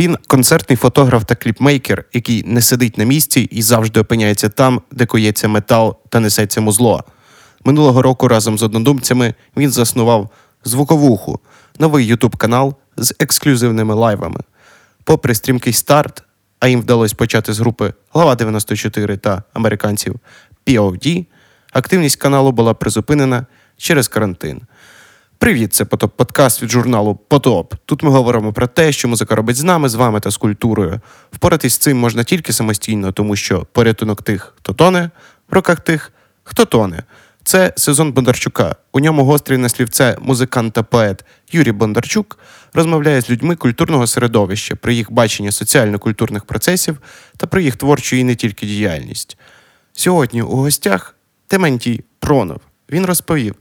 Він концертний фотограф та кліпмейкер, який не сидить на місці і завжди опиняється там, де коється метал та несеться музло. Минулого року разом з однодумцями він заснував звуковуху, новий ютуб канал з ексклюзивними лайвами. Попри стрімкий старт, а їм вдалося почати з групи Глава 94 та американців POD, активність каналу була призупинена через карантин. Привіт, це Потоп подкаст від журналу Потоп. Тут ми говоримо про те, що музика робить з нами, з вами та з культурою. Впоратись з цим можна тільки самостійно, тому що порятунок тих, хто тоне, в руках тих, хто тоне. Це сезон Бондарчука. У ньому гострий на слівце музикант та поет Юрій Бондарчук розмовляє з людьми культурного середовища про їх бачення соціально-культурних процесів та про їх творчу і не тільки діяльність. Сьогодні у гостях Тементій Пронов. Він розповів,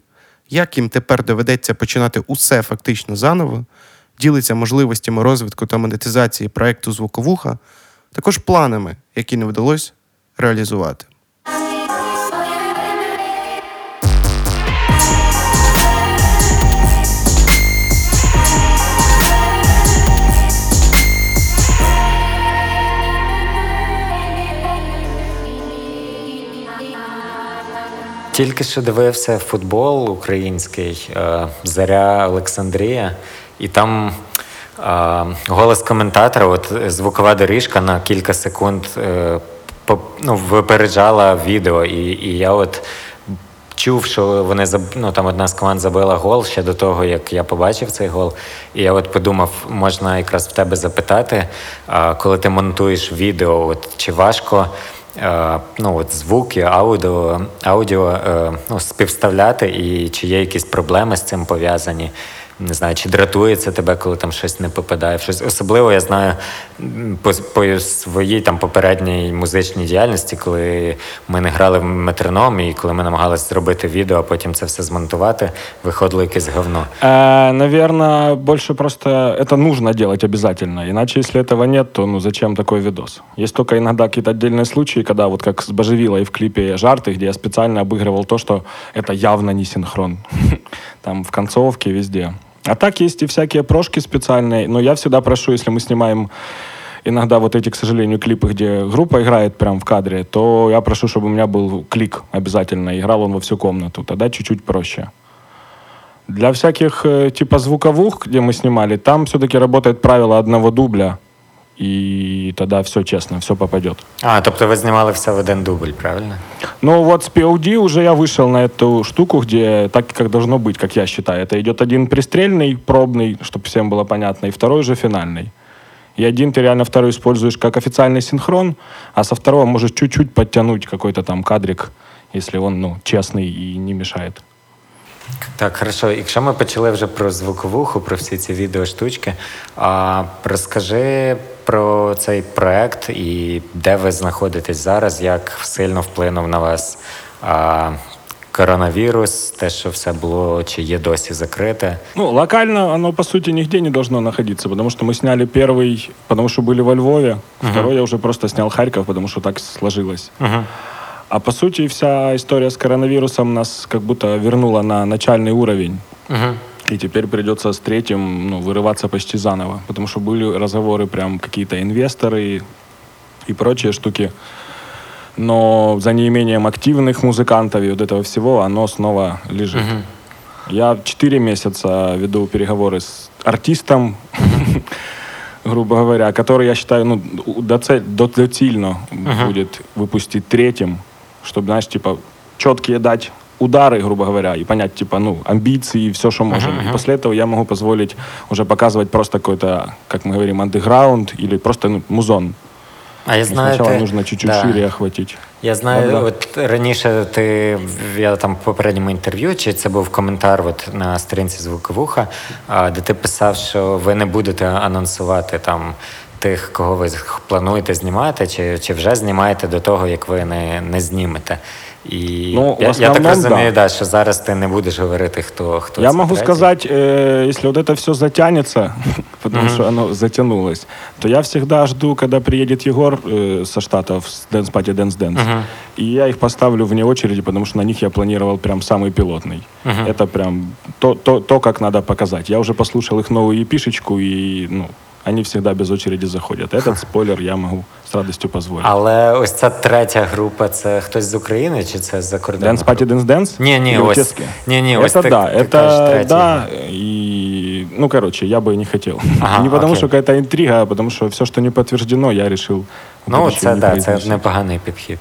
як їм тепер доведеться починати усе фактично заново, ділиться можливостями розвитку та монетизації проекту Звуковуха, також планами, які не вдалося реалізувати. Тільки що дивився футбол український е, Заря Олександрія, і там е, голос коментатора, от звукова доріжка на кілька секунд е, ну, випереджала відео. І і я от чув, що вони ну, там одна з команд забила гол ще до того, як я побачив цей гол. І я от подумав, можна якраз в тебе запитати, коли ти монтуєш відео, от чи важко. Е, ну, от звуки, аудіо аудіо е, ну, співставляти, і чи є якісь проблеми з цим пов'язані не знаю, чи дратується тебе, коли там щось не попадає. в Щось особливо я знаю по, по своїй там попередній музичній діяльності, коли ми не грали в метроном, і коли ми намагалися зробити відео, а потім це все змонтувати, виходило якесь говно. Э, наверное, больше просто это нужно делать обязательно. Иначе, если этого нет, то ну зачем такой видос? Есть только иногда какие-то отдельные случаи, когда вот как с Божевилой в клипе «Жарты», где я специально обыгрывал то, что это явно не синхрон. Там в концовке, везде. А так есть и всякие прошки специальные, но я всегда прошу, если мы снимаем иногда вот эти, к сожалению, клипы, где группа играет прям в кадре, то я прошу, чтобы у меня был клик обязательно, играл он во всю комнату, тогда чуть-чуть проще. Для всяких э, типа звуковых, где мы снимали, там все-таки работает правило одного дубля – и тогда все честно, все попадет. А, тобто ви знімали все в один дубль, правильно? Ну вот с POD уже я вышел на эту штуку, где так, как должно быть, как я считаю. Это идет один пристрельный, пробный, чтобы всем было понятно, и второй уже финальный. И один ты реально второй используешь как официальный синхрон, а со второго можешь чуть-чуть подтянуть какой-то там кадрик, если он, ну, честный и не мешает. Так, хорошо. Якщо ми почали вже про звуковуху, про всі ці відеоштучки, а розкажи про цей проект і де ви знаходитесь зараз, як сильно вплинув на вас а, коронавірус, те, що все було, чи є досі закрите? Ну, локально оно, по сути, нигде не должно находиться, потому что мы сняли первый, потому что были во Львове, uh-huh. второй я уже просто снял Харьков, потому что так сложилось. Uh-huh. А по сути вся история с коронавирусом нас как будто вернула на начальный уровень. Uh-huh. И теперь придется с третьим ну, вырываться почти заново. Потому что были разговоры прям какие-то инвесторы и прочие штуки. Но за неимением активных музыкантов и вот этого всего оно снова лежит. Uh-huh. Я четыре месяца веду переговоры с артистом, грубо говоря, который, я считаю, ну, доцельно будет выпустить третьим чтобы, знаешь, типа, четкие дать удары, грубо говоря, и понять, типа, ну, амбиции, все, что можем. Uh-huh, uh-huh. И после этого я могу позволить уже показывать просто какой-то, как мы говорим, андеграунд или просто ну, музон. А я знаю, Сначала ти... нужно чуть-чуть да. шире охватить. Я знаю, ну, от раніше ти я там в попередньому інтерв'ю, чи це був коментар от на сторінці звуковуха, де ти писав, що ви не будете анонсувати там тих, кого ви плануєте знімати, чи чи вже знімаєте до того, як ви не не знімете. І ну, я, основном, я так розумію, да. да, що зараз ти не будеш говорити, хто хто. Я могу третій. сказать, э, если вот это все затянется, потому mm-hmm. что оно затянулось, то я всегда жду, когда приедет Егор э, со Штатов с Dance Party Dance Dance. Mm-hmm. И я их поставлю вне очереди, потому что на них я планировал прям самый пилотный. Mm-hmm. Это прям то, то, то, как надо показать. Я уже послушал их новую епишечку, и ну, они всегда без очереди заходят. Этот спойлер я могу с радостью позволить. Але ось ця третя група це хтось з України чи це з-за кордону? Dance Party Dance Dance? Не, не, Или ось- Утески? не, не, ось это так- да, ты это кажешь, третий. да, и, ну, короче, я бы не хотел. Ага, не потому, окей. что какая-то интрига, а потому что все, что не подтверждено, я решил. в Ну, будущем це не да, це произносить. непоганий підхід.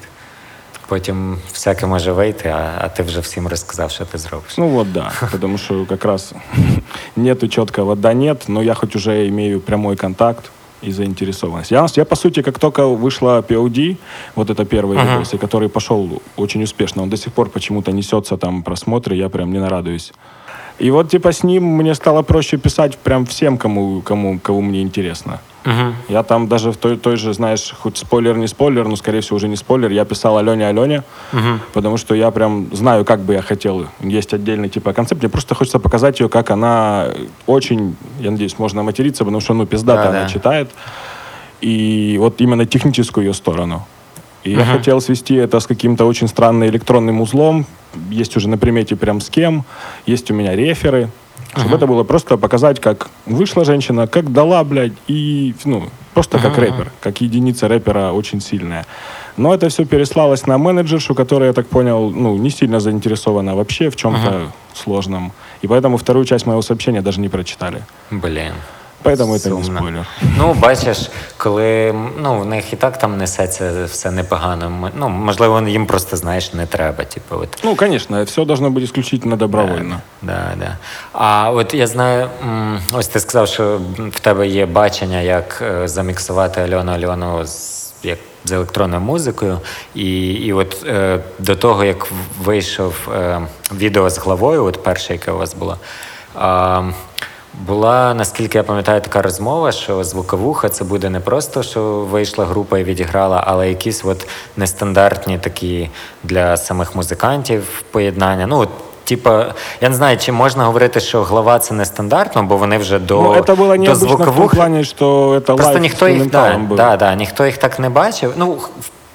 Потім всяке може вийти, а, а ти вже всім розказав, що ти зробиш. Ну вот да, потому что как раз нету четкого да-нет, но я хоть уже имею прямой контакт и заинтересованность. Я, я, по сути, как только вышла POD, вот это первый Ага. видос, который пошел очень успешно, он до сих пор почему-то несется там просмотры, я прям не нарадуюсь. И вот типа с ним мне стало проще писать прям всем, кому, кому, кому мне интересно. Угу. Я там даже в той, той же, знаешь, хоть спойлер, не спойлер, но, скорее всего, уже не спойлер, я писал Алене Алене, потому что я прям знаю, как бы я хотел. Есть отдельный типа концепт, мне просто хочется показать ее, как она очень, я надеюсь, можно материться, потому что, ну, пиздато Да, она да. читает. И вот именно техническую ее сторону. И я хотел свести это с каким-то очень странным электронным узлом. Есть уже на примете прям с кем. Есть у меня реферы. Чтобы это было просто показать, как вышла женщина, как дала, блядь, и, ну, просто как рэпер, как единица рэпера очень сильная. Но это все переслалось на менеджершу, которая, я так понял, ну, не сильно заинтересована вообще в чем-то сложном. И поэтому вторую часть моего сообщения даже не прочитали. Блін. Поэтому это не Сумно. спойлер. Ну, бачиш, коли ну, в них і так там несеться все непогано. м- Ну, можливо, їм просто, знаєш, не треба. Типу, от. Ну, конечно, все должно быть исключительно добровольно. Да, да. А от я знаю, м, ось ти сказав, що в тебе є бачення, як е, заміксувати Альону Альону з, як, з електронною музикою. І, і от е, до того, як в- вийшов е, відео з главою, от перше, яке у вас було. А, була, наскільки я пам'ятаю, така розмова, що звуковуха це буде не просто, що вийшла група і відіграла, але якісь от нестандартні такі для самих музикантів поєднання. Ну, от, типа, я не знаю, чи можна говорити, що глава це нестандартно, бо вони вже до, Ну, это было до необычно в том звуковух. плане, что это Просто лайв ніхто їх, да, инструменталом был. да, да, ніхто їх так не бачив. Ну, х-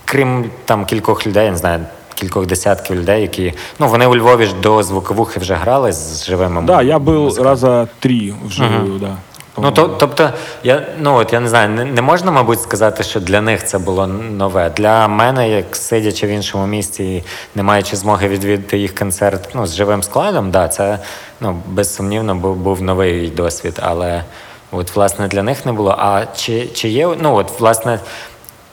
крім там кількох людей, я не знаю, кількох десятків людей, які. Ну, вони у Львові ж до звуковухи вже грали з живими Да, я музикантами. раза три вживую, да. Ну, то, тобто, я, ну, от, я не знаю, не, не можна, мабуть, сказати, що для них це було нове. Для мене, як сидячи в іншому місті і не маючи змоги відвідати їх концерт ну, з живим складом, да, це ну, безсумнівно був, був новий досвід. Але от, власне, для них не було. А чи, чи є, ну, от, власне,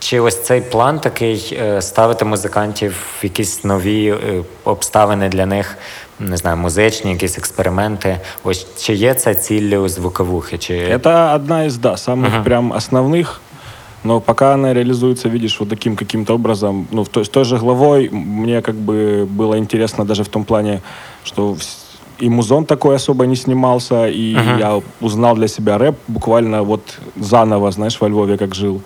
чи ось цей план такий е, ставити музикантів в якісь нові е, обставини для них, не знаю, музичні, якісь експерименти? Ось чи є це ціллю звуковухи? Чи Это одна из, да, самых прям основных. Но пока она реализуется, видишь, вот таким каким-то образом, ну, в той, с той же главой, м- мне как бы было интересно даже в том плане, что вс- и музон такой особо не снимался, и я узнал для себя рэп буквально вот заново, знаешь, во Львове как жил.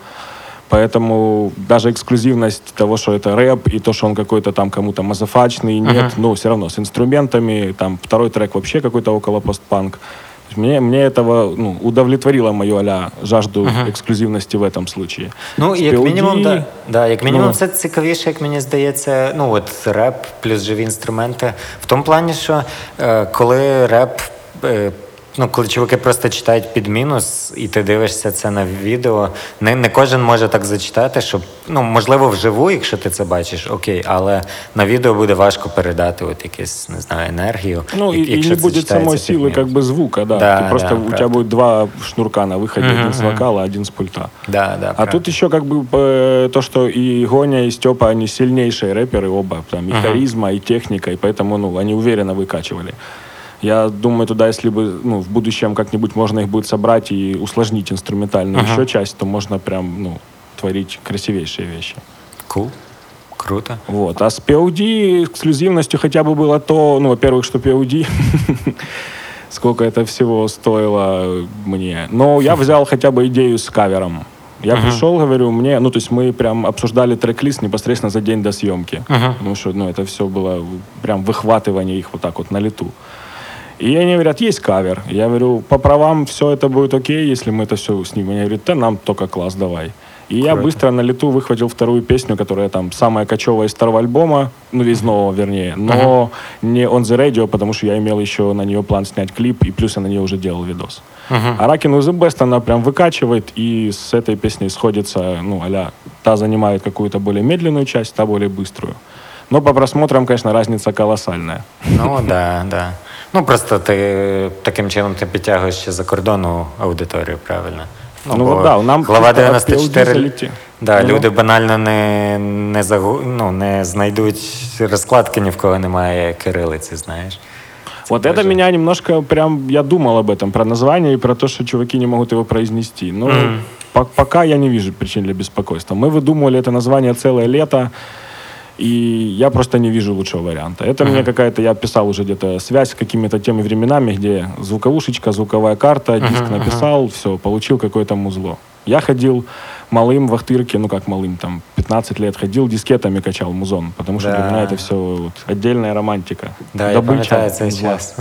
Поэтому даже эксклюзивность того, что это рэп, и то, что он какой-то там кому-то мазафачный, нет, ну, все равно с инструментами, там второй трек вообще какой-то около постпанк. То есть Мне, мне этого ну, удовлетворило мою а жажду эксклюзивности в этом случае. Ну, С як POD, мінімум, да, да, як мінімум, ну. це цікавіше, як мені здається, ну от реп плюс живі інструменти. В тому плані, що е, коли реп. Е, Ну, коли чуваки просто читають під мінус, і ти дивишся це на відео, не, не кожен може так зачитати, щоб ну можливо вживу, якщо ти це бачиш, окей, але на відео буде важко передати от якусь, не знаю, енергію. Ну, и, як- и якщо не це будет читається самой під силы мінус. как бы звука, да. Да, Ты просто, да, у тебя правда. будет два шнурка на выходе, один с вокала, один с пульта. Да, да, А правда. тут еще как бы э, то, что и Гоня, и Степа, они сильнейшие рэперы оба. Там и харизма, и техника, и поэтому ну, они уверенно выкачивали. Я думаю, туда, если бы ну, в будущем как-нибудь можно их будет собрать и усложнить инструментальную еще часть, то можно прям ну, творить красивейшие вещи. Кул. Круто. Вот. А с POD эксклюзивностью хотя бы было то, ну, во-первых, что POD, сколько это всего стоило мне. Но я взял хотя бы идею с кавером. Я пришел, говорю, мне, ну, то есть мы прям обсуждали трек-лист непосредственно за день до съемки. Потому что, ну, это все было прям выхватывание их вот так вот на лету. И они говорят, есть кавер. Я говорю, по правам все это будет окей, если мы это все снимем. Они говорят, да нам только класс, давай. И я Круто. быстро на лету выхватил вторую песню, которая там самая кочевая из второго альбома, ну, из нового, вернее, но не on the radio, потому что я имел еще на нее план снять клип, и плюс я на нее уже делал видос. А Ракин из Best она прям выкачивает, и с этой песней сходится, ну, а та занимает какую-то более медленную часть, та более быструю. Но по просмотрам, конечно, разница колоссальная. Ну, да, да. Ну, просто ти таким чином ти підтягуєш ще за кордону аудиторію, правильно? Ну, бо от да, нам глава чисто 94. от PLD залети. Да, Ну. люди банально не, не, загу... ну, не знайдуть розкладки, ні в кого немає кирилиці, знаєш. Вот тоже. это меня немножко прям, я думал об этом, про название и про то, что чуваки не могут его произнести. Но по- пока я не вижу причин для беспокойства. Мы выдумывали это название целое лето, И я просто не вижу лучшего варианта. Это мне какая-то, я писал уже где-то связь с какими-то теми временами, где звуковушечка, звуковая карта, диск написал, все, получил какое-то музло. Я ходил малым в Ахтырке, ну как малым, там 15 лет ходил, дискетами качал музон, потому что Да. для меня это все вот, отдельная романтика. Да, я Добыча цей музла. час.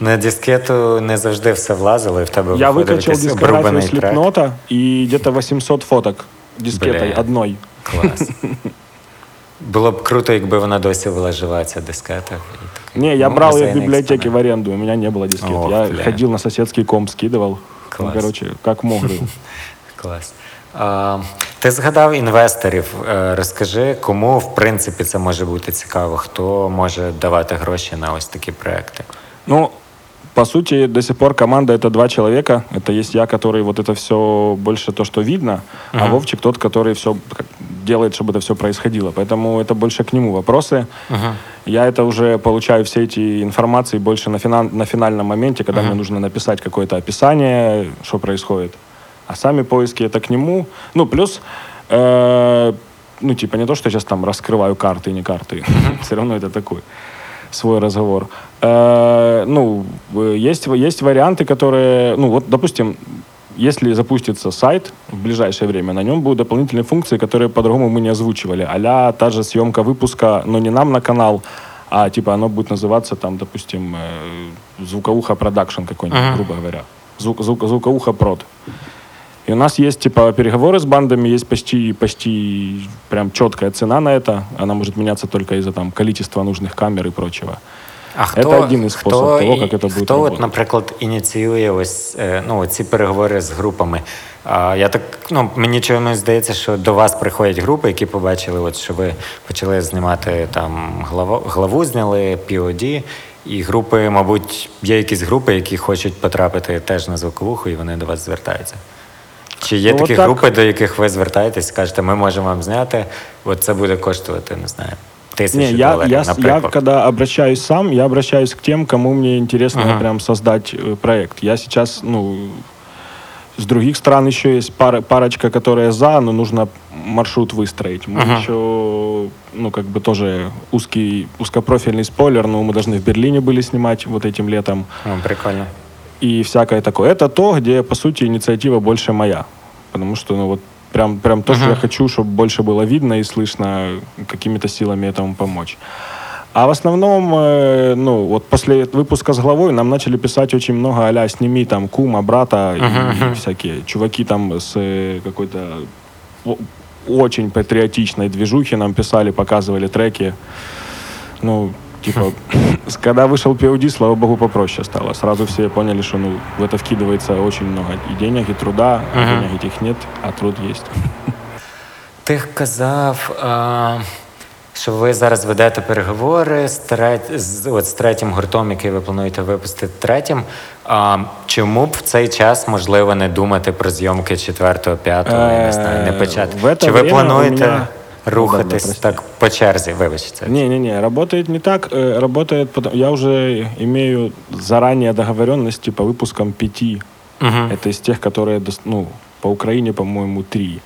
На дискету не завжди все влазило, і в тебе Я выкачал трек. слепнота и где-то 800 фоток дискетой Бля. одной. Клас. Було б круто, якби вона досі була жива, ця дискета. І так, Не, я ну, брал ее в библиотеке в аренду, у меня не было дискет. Ох, я бля. ходил на соседский комп, скидывал. Ну, Класс. короче, как мог. Клас. А, ти згадав інвесторів. Е, Розкажи, кому в принципі це може бути цікаво, хто може давати гроші на ось такі проекти. Ну, по сути, до сих пор команда это два человека. Это есть я, который вот это все больше то, что видно, а Вовчик тот, который все делает, чтобы это все происходило. Поэтому это больше к нему вопросы. Я это уже получаю все эти информации больше на, финал, на финальном моменте, когда мне нужно написать какое-то описание, что происходит. А сами поиски это к нему. Ну, плюс, э, ну, типа, не то, что я сейчас там раскрываю карты и не карты. Все равно это такой свой разговор. Э, ну, э, есть, есть варианты, которые, ну, вот, допустим, если запустится сайт в ближайшее время, на нем будут дополнительные функции, которые по-другому мы не озвучивали. а та же съемка выпуска, но не нам на канал, а типа оно будет называться там, допустим, э, звуковуха продакшн какой-нибудь, грубо говоря. Звук, звук, звуковуха прод. И у нас есть типа переговоры с бандами, есть почти, почти прям четкая цена на это. Она может меняться только из-за там количества нужных камер и прочего. А Це один із способів того, як це буде Хто, от, работати. наприклад, ініціює ось е, ну, ці переговори з групами? А, я так, ну, мені чомусь здається, що до вас приходять групи, які побачили, от, що ви почали знімати там главу, главу зняли, POD, і групи, мабуть, є якісь групи, які хочуть потрапити теж на звуковуху, і вони до вас звертаються. Чи є Ну, такі от так. групи, до яких ви звертаєтесь, кажете, ми можемо вам зняти, от це буде коштувати, не знаю, тисячу Не, я, доларів, я, я наприклад. когда обращаюсь сам, я обращаюсь к тем, кому мне интересно Ага. прям создать э, проект. Я сейчас, ну, с других стран еще есть пара, парочка, которые за, но нужно маршрут выстроить. Мы Ага. еще, ну, как бы тоже узкий, узкопрофильный спойлер, но мы должны в Берлине были снимать вот этим летом. О, прикольно. и всякое такое. Это то, где, по сути, инициатива больше моя. Потому что, ну, вот прям, прям то, что я хочу, чтобы больше было видно и слышно, какими-то силами этому помочь. А в основном, э, ну, вот после выпуска с главой нам начали писать очень много а «Сними там кума, брата» и всякие чуваки там с э, какой-то очень патриотичной движухи нам писали, показывали треки. Ну, типа, с- когда вышел POD, слава богу, попроще стало. Сразу все поняли, что ну, в это вкидывается очень много и денег, и труда, а денег этих нет, а труд есть. Ти казав, а, що ви зараз ведете переговори з, трет... з, от, з третім гуртом, який ви плануєте випустити третім. А, чому б в цей час можливо не думати про зйомки четвертого, п'ятого, я не знаю, не Е, почати? в это Чи ви время плануєте у мене- рухатись Да, да, прости. так по черзі? Вибачте. Не-не-не, работает не так. э, Работает, потом- я уже имею заранее договоренности по выпускам пяти. Мгм. Это из тех, которые, дос- ну, по Украине, по-моему, три.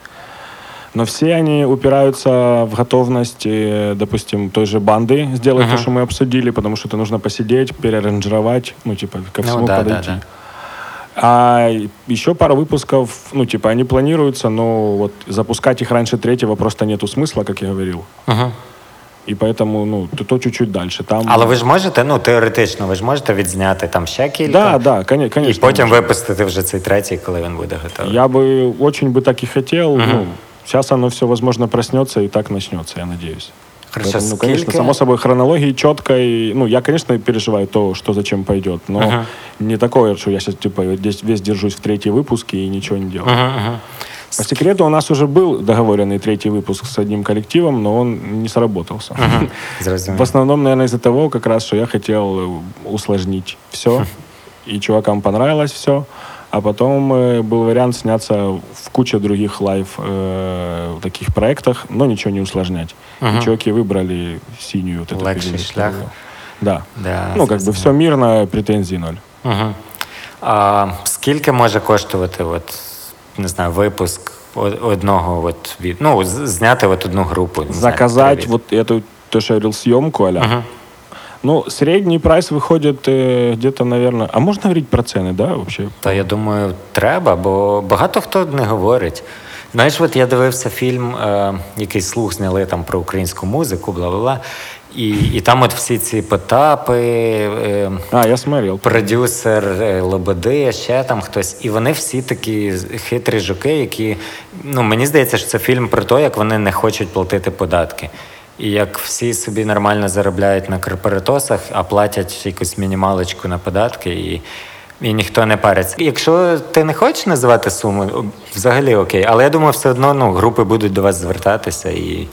Но все они упираются в готовность, э, допустим, той же банды сделать то, что мы обсудили, потому что это нужно посидеть, переаранжировать, ну, типа, ко Ну всему да, да, подойти. да. А еще пара выпусков, ну, типа, они планируются, но вот запускать их раньше третьего просто нету смысла, как я говорил. Угу. И поэтому, ну, то, то чуть-чуть дальше. Там... Але ви ж можете, ну теоретично, ви ж можете відзняти там ще кілька. Да, да, коне- І конечно. потім можно. випустити вже цей третій, коли він буде готовий. Я бы очень бы так и хотел. Ну, сейчас оно все, возможно, проснется и так начнется, я надеюсь. Хорошо, Поэтому, ну, конечно, скільки- само собой, хронологии четкой. Ну, я, конечно, переживаю то, что зачем пойдет, но Ага. не такое, что я сейчас, типа, весь, весь держусь в третьей выпуске и ничего не делаю. Мгм, мгм. По секрету, у нас уже был договоренный третий выпуск с одним коллективом, но он не сработался. В Зрозумів. основном, наверное, из-за того, как раз, что я хотел э, усложнить все, и чувакам понравилось все. А потом э, был вариант сняться в куче других лайв э, таких проектах, но ничего не усложнять. И чуваки выбрали синюю вот эту Легший фигню. шлях. Да. Да, ну, как бы зрозумів. все мирно, претензий ноль. Угу. А скільки може коштувати, от, не знаю, випуск о- одного от від. Ну, з- зняти от одну групу. не знаю, Заказать привіт. вот эту, то, что я говорил, съемку, аля. Мгм. Ну, средний прайс выходит э, где-то, наверное... А можно говорить про цены, да, вообще? Та я думаю, треба, бо багато хто не говорить. Знаєш, от я дивився фільм, е, який слух зняли там про українську музику, бла бла бла. І, і там от всі ці потапи, е, А, я смотрел. продюсер е, Лободи, ще там хтось. І вони всі такі хитрі жуки, які. Ну, мені здається, що це фільм про те, як вони не хочуть платити податки. І як всі собі нормально заробляють на корпоратосах, а платять якусь мінімалочку на податки, і, і ніхто не париться. Якщо ти не хочеш називати суму, о, взагалі окей. Але я думаю, все одно ну, групи будуть до вас звертатися, і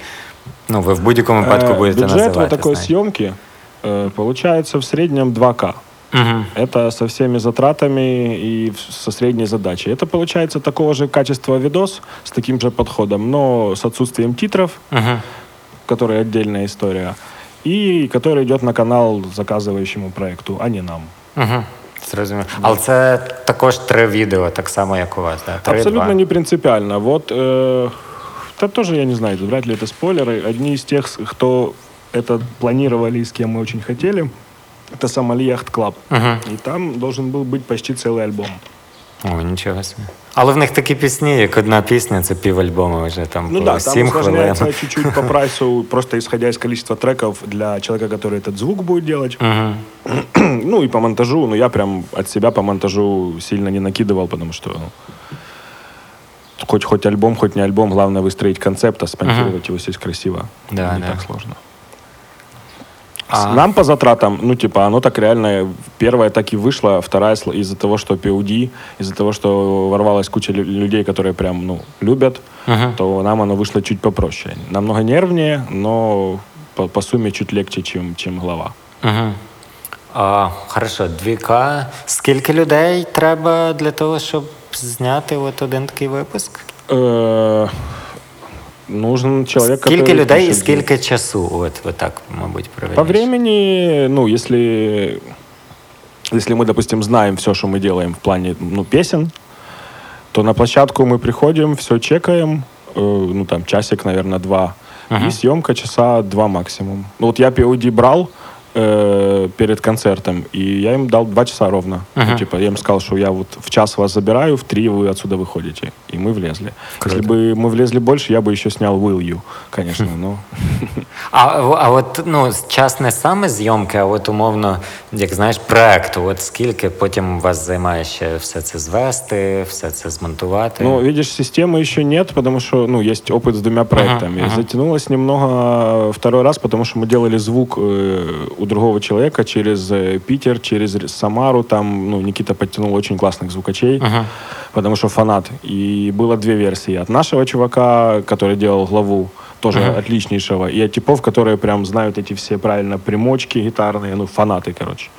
ну, ви в будь-якому випадку Э, будете Бюджет називати. вот такой знаєте. съемки э, получается в среднем 2К. Мгм. Это со всеми затратами и в- со средней задачей. Это получается такого же качества видос с таким же подходом, но с отсутствием титров, Мгм. который отдельная история, и который идет на канал заказывающему проекту, а не нам. Угу. Зрозумів. Але це також три відео, так само, як у вас. Да? Три, Абсолютно два. не принципиально. Вот э, это тоже, я не знаю, вряд ли это спойлеры. Одни из тех, с- кто это планировали и с кем мы очень хотели, это Сомали Яхт Клаб. Мгм. И там должен был быть почти целый альбом. О, нічого собі. Але в них такі пісні, як одна пісня, це півальбому вже там Ну по да, там сім хвилин. усложняется чуть-чуть по прайсу, просто исходя из количества треков для человека, который этот звук будет делать. Мгм. Ну и по монтажу, ну я прям от себя по монтажу сильно не накидывал, потому что ну, хоть хоть альбом, хоть не альбом, главное выстроить концепт, а смонтировать его здесь красиво. Да, не да. так сложно. А- Нам по затратам, ну, типа, оно так реально, первая так и вышла, вторая из-за того, что PUD, из-за того, что ворвалась куча лю- людей, которые прям, ну, любят, Мгм. то нам оно вышло чуть попроще. Намного нервнее, но по, по сумме чуть легче, чем, чем глава. Мгм. А, хорошо, 2К. Скільки людей треба для того, щоб зняти от один такий випуск? Э, нужен человек, скільки который людей і пишет скільки часу? От, от так, мабуть, По правильніше. времени, ну, если, если мы, допустим, знаем все, что мы делаем в плане ну, песен, то на площадку мы приходим, все чекаем, э, ну, там, часик, наверное, два, и съемка часа два максимум. Ну, вот я POD брал э, перед концертом, и я им дал два часа ровно. Ну, типа, я им сказал, что я вот в час вас забираю, в три вы отсюда выходите. И мы влезли. Если бы мы влезли больше, я бы еще снял Will You, конечно, но... А, а от ну, час не саме зйомки, а от умовно, як знаєш, проекту. От скільки потім вас займає ще все це звести, все це змонтувати? Ну, видишь, системы еще нет, потому что, ну, есть опыт с двумя проектами. Затянулось немного второй раз, потому что мы делали звук э, у другого человека через э, Питер, через Самару. Там, ну, Никита подтянул очень классных звукачей, потому что фанат. И было две версии. От нашего чувака, который делал главу, тоже отличнейшего, и от типов, которые прям знают эти все правильно примочки гитарные, ну, фанаты, короче.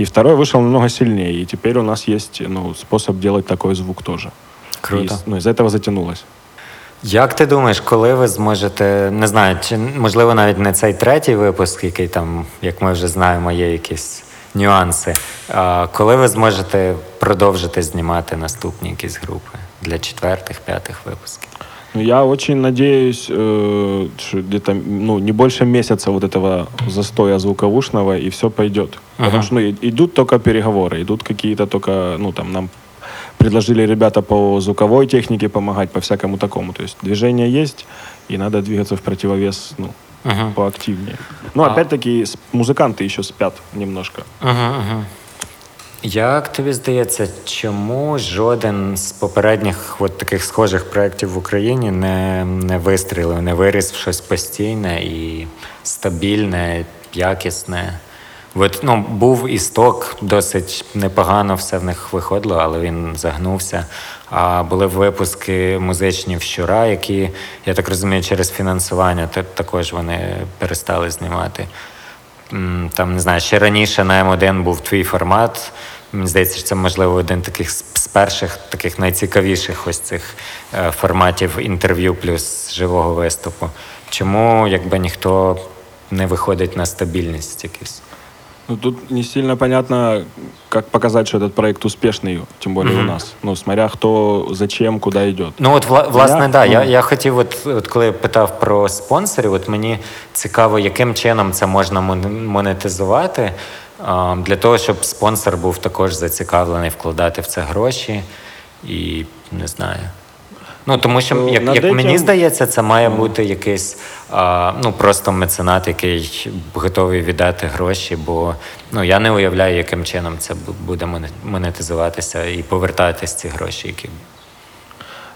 И второй вышел намного сильнее, и теперь у нас есть ну, способ делать такой звук тоже. Круто. И, ну, из-за этого затянулось. Як ти думаєш, коли ви зможете, не знаю, чи можливо навіть не цей третій випуск, який там, як ми вже знаємо, є якісь нюанси. А коли ви зможете продовжити знімати наступні якісь групи для четвертих, п'ятих випусків? Ну, Я очень надеюсь, э, что где-то ну, не больше месяца вот этого застоя звуковушного, и все пойдет. Потому что ну, и- идут только переговоры, идут какие-то только, ну, там, нам предложили ребята по звуковой технике помогать, по всякому такому. То есть движение есть, и надо двигаться в противовес, ну, поактивнее. Но опять-таки с- музыканты еще спят немножко. Угу, угу. Як тобі здається, чому жоден з попередніх от таких схожих проєктів в Україні не, не вистрілив, не виріс в щось постійне і стабільне, якісне? Ну, був істок, досить непогано все в них виходило, але він загнувся. А були випуски музичні вчора, які, я так розумію, через фінансування також вони перестали знімати. Там не знаю, ще раніше на М1 був твій формат. Мені здається, що це можливо один таких з з перших, таких найцікавіших ось цих е, форматів інтерв'ю плюс живого виступу. Чому якби ніхто не виходить на стабільність якусь? Ну, тут не сильно понятно, как показать, что этот проект успешный, тем более у нас. Ну, смотря кто, зачем, куда идет. Ну от вла- власне, Я- да. Я, ну. я хотів, от, от коли питав про спонсорів, от мені цікаво, яким чином це можна монетизувати, а, для того, щоб спонсор був також зацікавлений вкладати в це гроші, і не знаю. Ну тому що, Ну, як, над як мені этим- здається, це має бути якийсь а, ну просто меценат, який готовий віддати гроші, бо ну я не уявляю, яким чином це бу- буде моне- монетизуватися і повертатись ці гроші, які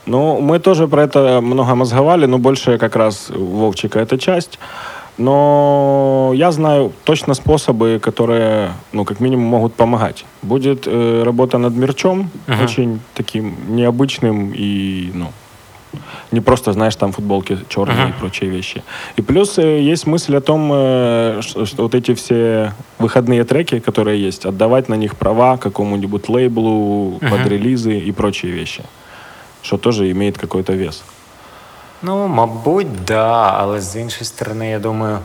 Ну, мы тоже про это много мозговали, но больше как раз Вовчика эта часть. Но я знаю точно способы, которые, ну, как минимум, могут помогать. Будет э, работа над мерчом, Ага. очень таким необычным и, ну, не просто, знаешь, там футболки черные Ага. и прочие вещи. И плюс э, есть мысль о том, э, что, что вот эти все выходные треки, которые есть, отдавать на них права какому-нибудь лейблу Ага. под релизы и прочие вещи, что тоже имеет какой-то вес. Ну, мабуть, да, але з іншої сторони, я думаю,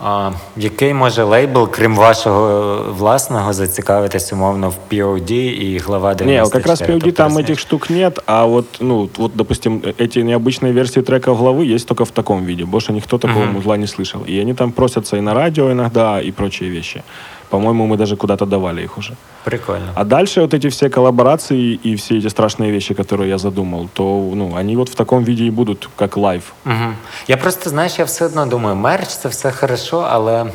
а, який може лейбл, крім вашого власного, зацікавитись умовно в POD і глава 94? Не, вот как раз POD Тобто, там розумієш? этих штук нет, а вот, ну, вот, допустим, эти необычные версии треков главы есть только в таком виде. Больше никто такого Мгм. музла не слышал. И они там просятся и на радио иногда, и прочие вещи. По-моему, мы даже куда-то давали их уже. Прикольно. А дальше вот эти все коллаборации и все эти страшные вещи, которые я задумал, то, ну, они вот в таком виде и будут, как лайв. Угу. Я просто, знаєш, я все одно думаю, мерч це все хорошо, але.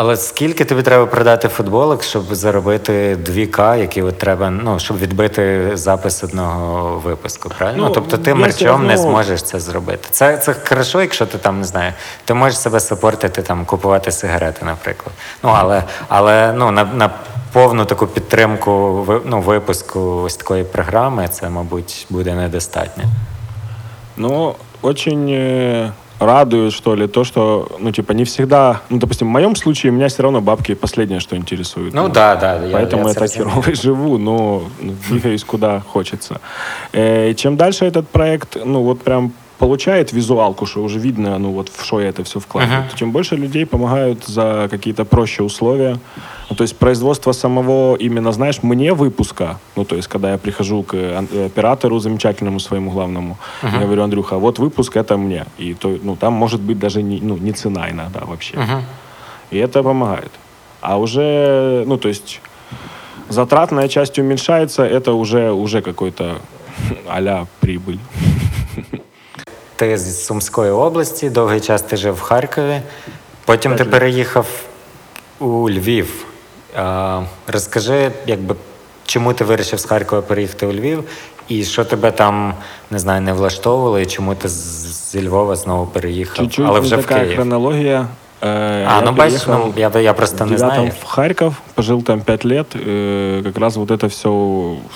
Але скільки тобі треба продати футболок, щоб заробити 2К, які от треба, ну, щоб відбити запис одного випуску, правильно? Ну, тобто ти мерчом не зможеш це зробити. Це, це хорошо, якщо ти там не знаю, ти можеш себе сапортити, там, купувати сигарети, наприклад. Ну, але, але ну, на, на повну таку підтримку ну, випуску ось такої програми, це, мабуть, буде недостатньо. Но очень э, радует, что ли, то, что, ну, типа, не всегда, ну, допустим, в моем случае меня все равно бабки последнее, что интересует. Ну, да, да. я- Поэтому я я, це так херово живу, но ну, двигаюсь куда хочется. Э, чем дальше этот проект, ну вот прям получает визуалку, что уже видно, ну вот в что я это все вкладываю, Ага. то тем больше людей помогают за какие-то проще условия. Ну, то есть производство самого именно, знаешь, мне выпуска, ну то есть когда я прихожу к ан- оператору замечательному своему главному, я говорю, Андрюха, вот выпуск это мне. И то, ну, там может быть даже не, ну, не цена иногда вообще. Мгм. И это помогает. А уже, ну, то есть затратная часть уменьшается, это уже, уже какой-то а-ля прибыль. Ти з Сумської області, довгий час ти жив в Харкові, потім ти переїхав у Львів. А, розкажи, якби, чому ти вирішив з Харкова переїхати у Львів, і що тебе там, не знаю, не влаштовувало, і чому ти з- зі Львова знову переїхав, Чуть-чуть але не вже в такая Київ. хронология. Э, А, я ну бачиш, переехал ну, я, я просто в не девятом знаю. в Харьков, пожил там пять лет. э, как раз вот это все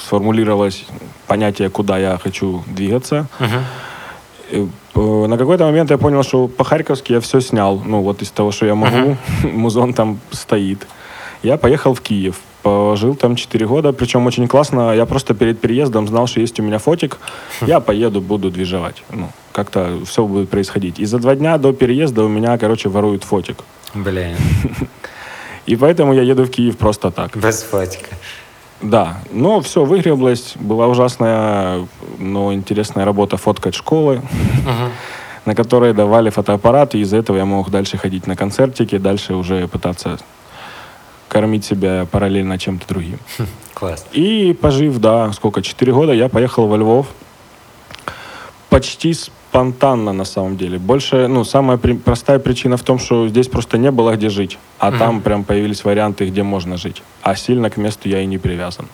сформулировалось, понятие, куда я хочу двигаться. Мгм. Э, э, На какой-то момент я понял, что по-харьковски я все снял. Ну, вот из того, что я могу, музон там стоит. Я поехал в Киев. Пожил там 4 года, причем очень классно. Я просто перед переездом знал, что есть у меня фотик. Я поеду, буду движевать. Ну, как-то все будет происходить. И за два дня до переезда у меня, короче, воруют фотик. Блін, И поэтому я еду в Киев просто так. без фотика. Да, но все выгреблось. Была ужасная, но интересная работа фоткать школы, на которые давали фотоаппарат, и из-за этого я мог дальше ходить на концертики, дальше уже пытаться кормить себя параллельно чем-то другим. Клас. И пожив, да, сколько, 4 года, я поехал во Львов. Почти спонтанно на самом деле. Больше, ну, самая при- простая причина в том, что здесь просто не было где жить, а там прям появились варианты, где можно жить. А сильно к месту я и не привязан.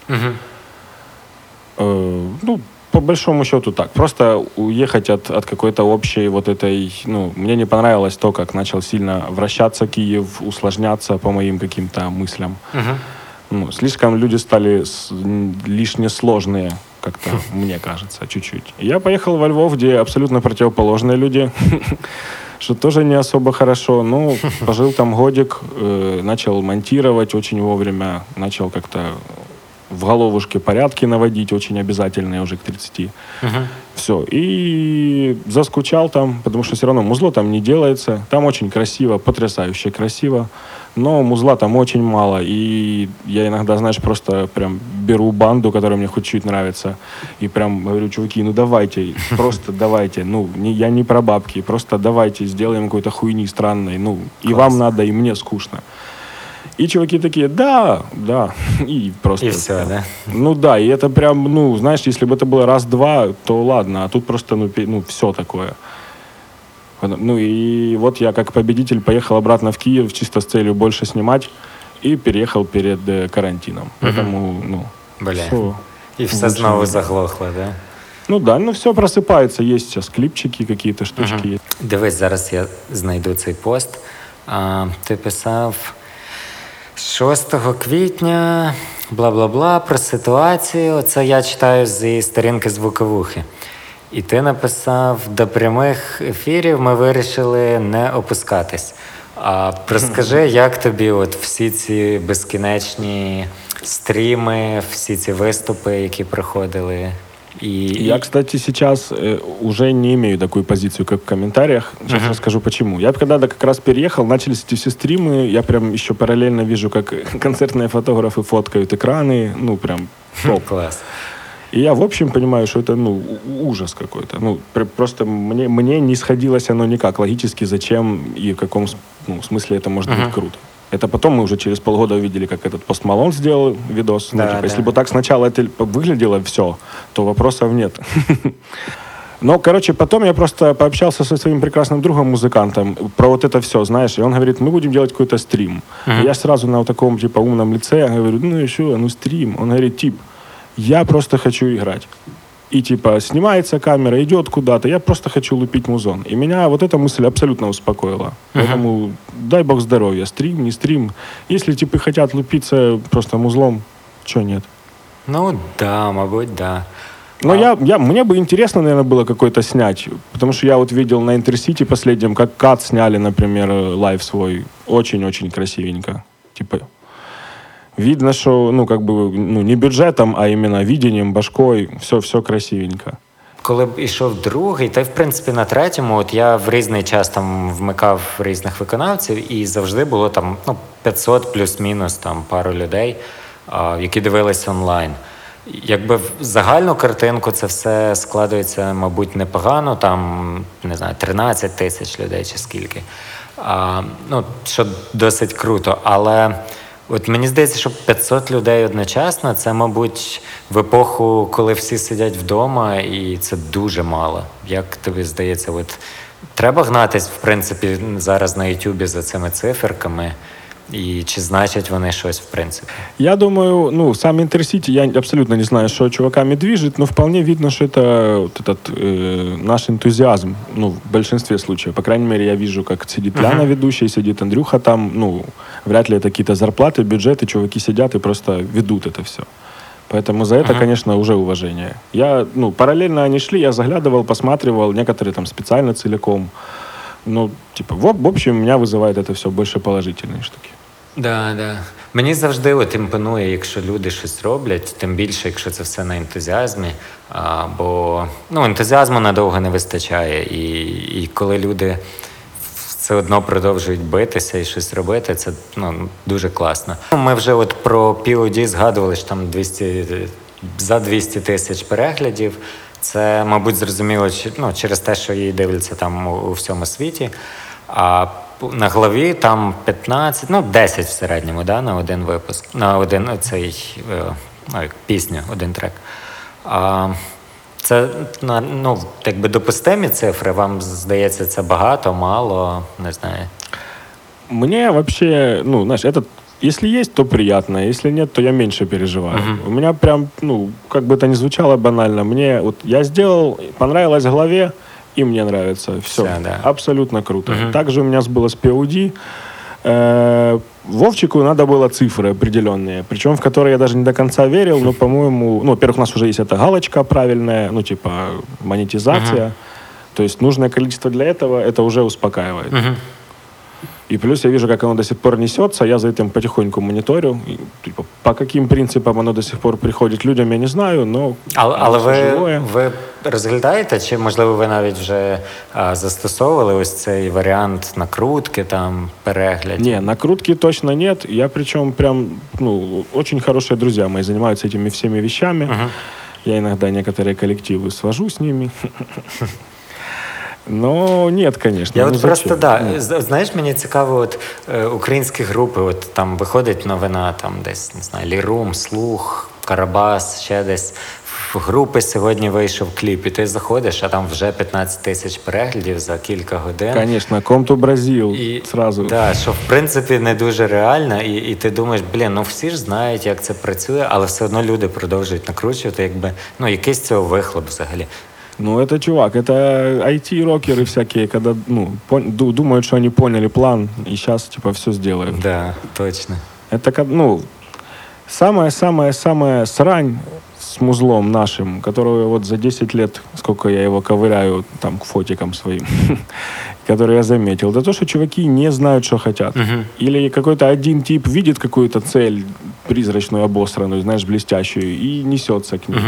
Э, ну, по большому счету так. Просто уехать от, от какой-то общей вот этой... Ну, мне не понравилось то, как начал сильно вращаться Киев, усложняться по моим каким-то мыслям. Ну, слишком люди стали с- лишне сложные, как-то, мне кажется, чуть-чуть. Я поехал во Львов, где абсолютно противоположные люди, что тоже не особо хорошо. Ну, пожил там годик, э, начал монтировать очень вовремя, начал как-то в головушке порядки наводить, очень обязательные уже к 30. Все. И заскучал там, потому что все равно музло там не делается. Там очень красиво, потрясающе красиво. Но музла там очень мало. И я иногда, знаешь, просто прям беру банду, которая мне хоть чуть нравится. И прям говорю, чуваки, ну давайте, просто давайте. Ну, не, я не про бабки, просто давайте сделаем какой-то хуйни странной. Ну, и вам надо, и мне скучно. И чуваки такие, да, да. И просто... И все, да? Ну да, и это прям, ну, знаешь, если бы это было раз-два, то ладно, а тут просто, ну, ну все такое. Ну и вот я как победитель поехал обратно в Киев чисто с целью больше снимать и переехал перед э, карантином. Поэтому, ну, Бля. все лучше знову не заглохло, да? Ну да, ну все просыпается, есть сейчас клипчики какие-то, штучки есть. Дивись, зараз я знайду цей пост. А, ти писав 6 квітня, бла бла бла, про ситуацію. Це я читаю зі сторінки звуковухи. І ти написав: до прямих ефірів ми вирішили не опускатись. А розкажи, як тобі от всі ці безкінечні стріми, всі ці виступи, які проходили? І, Я, кстати, сейчас э, уже не имею такую позицию, как в комментариях. Сейчас расскажу почему. Я когда как раз переехал, начались эти все стримы. Я прям еще параллельно вижу, как концертные фотографы фоткают экраны. Ну, прям топ. клас. И я, в общем, понимаю, что это, ну, ужас какой-то. Ну, пр- просто мне, мне не сходилось оно никак логически, зачем и в каком ну, смысле это может быть круто. Это потом мы уже через полгода увидели, как этот Пост Малон сделал видос. Ну, Да, типа, да. Если бы так сначала это выглядело все, то вопросов нет. Но, короче, потом я просто пообщался со своим прекрасным другом музыкантом про вот это все, знаешь, и он говорит, мы будем делать какой-то стрим. И я сразу на вот таком, типа, умном лице говорю, ну еще, ну стрим. Он говорит, тип, я просто хочу играть. И типа снимается камера, идет куда-то, я просто хочу лупить музон. И меня вот эта мысль абсолютно успокоила. Поэтому дай бог здоровья, стрим, не стрим. Если типы хотят лупиться просто музлом, что нет. Ну да, мабуть, да. Но я, я, мне бы интересно, наверное, было какой-то снять. Потому что я вот видел на Интерсити последнем, как Кат сняли, например, э, лайв свой. Очень-очень красивенько. Типа, видно, что, ну, как бы, ну, не бюджетом, а именно видением, башкой. Все, все красивенько. Коли б ішов другий, та й в принципі на третьому, от я в різний час там вмикав різних виконавців, і завжди було там ну, 500 плюс-мінус там пару людей, які дивились онлайн. Якби в загальну картинку це все складується, мабуть, непогано, там не знаю, 13 тисяч людей чи скільки. А, ну, що досить круто. Але От мені здається, що 500 людей одночасно це, мабуть, в епоху, коли всі сидять вдома, і це дуже мало. Як тобі здається, от треба гнатись, в принципі, зараз на Ютубі за цими циферками, і чи значать вони щось, в принципі? Я думаю, ну, сам Интерсити, я абсолютно не знаю, что чуваками движет, но вполне видно, что это вот этот э, наш энтузиазм, ну, в большинстве случаев. По крайней мере, я вижу, как сидит Ляна ведущая, сидит Андрюха там, ну, вряд ли это какие-то зарплаты, бюджеты, чуваки сидят и просто ведут это все. Поэтому за это, конечно, уже уважение. Я, ну, параллельно они шли, я заглядывал, посматривал, некоторые там специально целиком. Ну, типа, в, в общем, меня вызывает это все больше положительные штуки. Да, да. Мені завжди от імпонує, якщо люди щось роблять, тим більше, якщо це все на ентузіазмі. А, бо ну, ентузіазму надовго не вистачає. І, і коли люди все одно продовжують битися і щось робити, це ну, дуже класно. Ми вже от про POD згадували, що там 200, за 200 тисяч переглядів. Це, мабуть, зрозуміло ну, через те, що її дивляться там у, у всьому світі. А на главі там 15, ну 10 в середньому, да, на один випуск, на один цей е, ну, як пісню, один трек. А, Це на- ну, якби допустимі цифри. Вам здається, це багато, мало, не знаю. Мне вообще, ну, знаешь, это, если есть, то приятно, если нет, то я меньше переживаю. У меня прям, ну, как бы это ни звучало банально, мне вот я сделал, понравилось голове, И мне нравится. Все, Всё, да. абсолютно круто. Также у меня было с POD. Э, Вовчику надо было цифры определенные, причем в которые я даже не до конца верил, но, по-моему, ну, во-первых, у нас уже есть эта галочка правильная, ну, типа монетизация, то есть нужное количество для этого, это уже успокаивает. И плюс я вижу, как оно до сих пор несется, я за этим потихоньку мониторю. И, типа, по каким принципам оно до сих пор приходит людям, я не знаю, но Але, оно але всё ви, живое. ви розглядаєте, чи можливо ви навіть вже а, застосовували ось цей варіант накрутки, там переглядів? Не, накрутки точно нет. Я причем прям, ну, очень хорошие друзья мои занимаются этими всеми вещами. Я иногда некоторые коллективы свожу с ними. Но нет, конечно. Я ну от просто да, Ну, знаєш, мені цікаво, от е, українські групи, от там виходить новина, там десь не знаю, Лірум, Слух, Карабас, ще десь. В групи сьогодні вийшов кліп, і ти заходиш, а там вже 15 тисяч переглядів за кілька годин. Конечно, Комту Бразил І, сразу. Да, що в принципі не дуже реально, і, і ти думаєш, блін, ну всі ж знають, як це працює, але все одно люди продовжують накручувати, якби ну якийсь цього вихлоп взагалі. Ну, это чувак, это IT-рокеры всякие, когда, ну, пон- ду- думают, что они поняли план, и сейчас, типа, все сделают. Да, точно. Это, ка- ну, самая-самая-самая срань с музлом нашим, которую вот за 10 лет, сколько я его ковыряю, там, к фотикам своим, который я заметил, это то, что чуваки не знают, что хотят. Или какой-то один тип видит какую-то цель призрачную, обосранную, знаешь, блестящую, и несется к ней.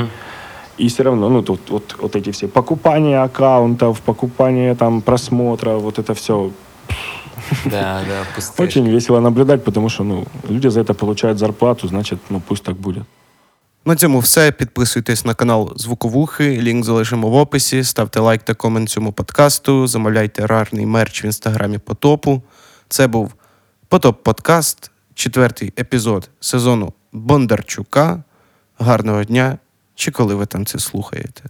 И все равно, ну, тут вот, вот эти все покупания аккаунтов, покупание там просмотра, вот это все Да, да, пустиш. очень весело наблюдать, потому что, ну, люди за это получают зарплату, значит, ну, пусть так будет. На цьому все. Підписуйтесь на канал Звуковухи. Лінк залишимо в описі. Ставте лайк та комент цьому подкасту. Замовляйте рарний мерч в інстаграмі Потопу. Це був Потоп Подкаст, четвертий епізод сезону Бондарчука. Гарного дня, Чи коли ви там це слухаєте.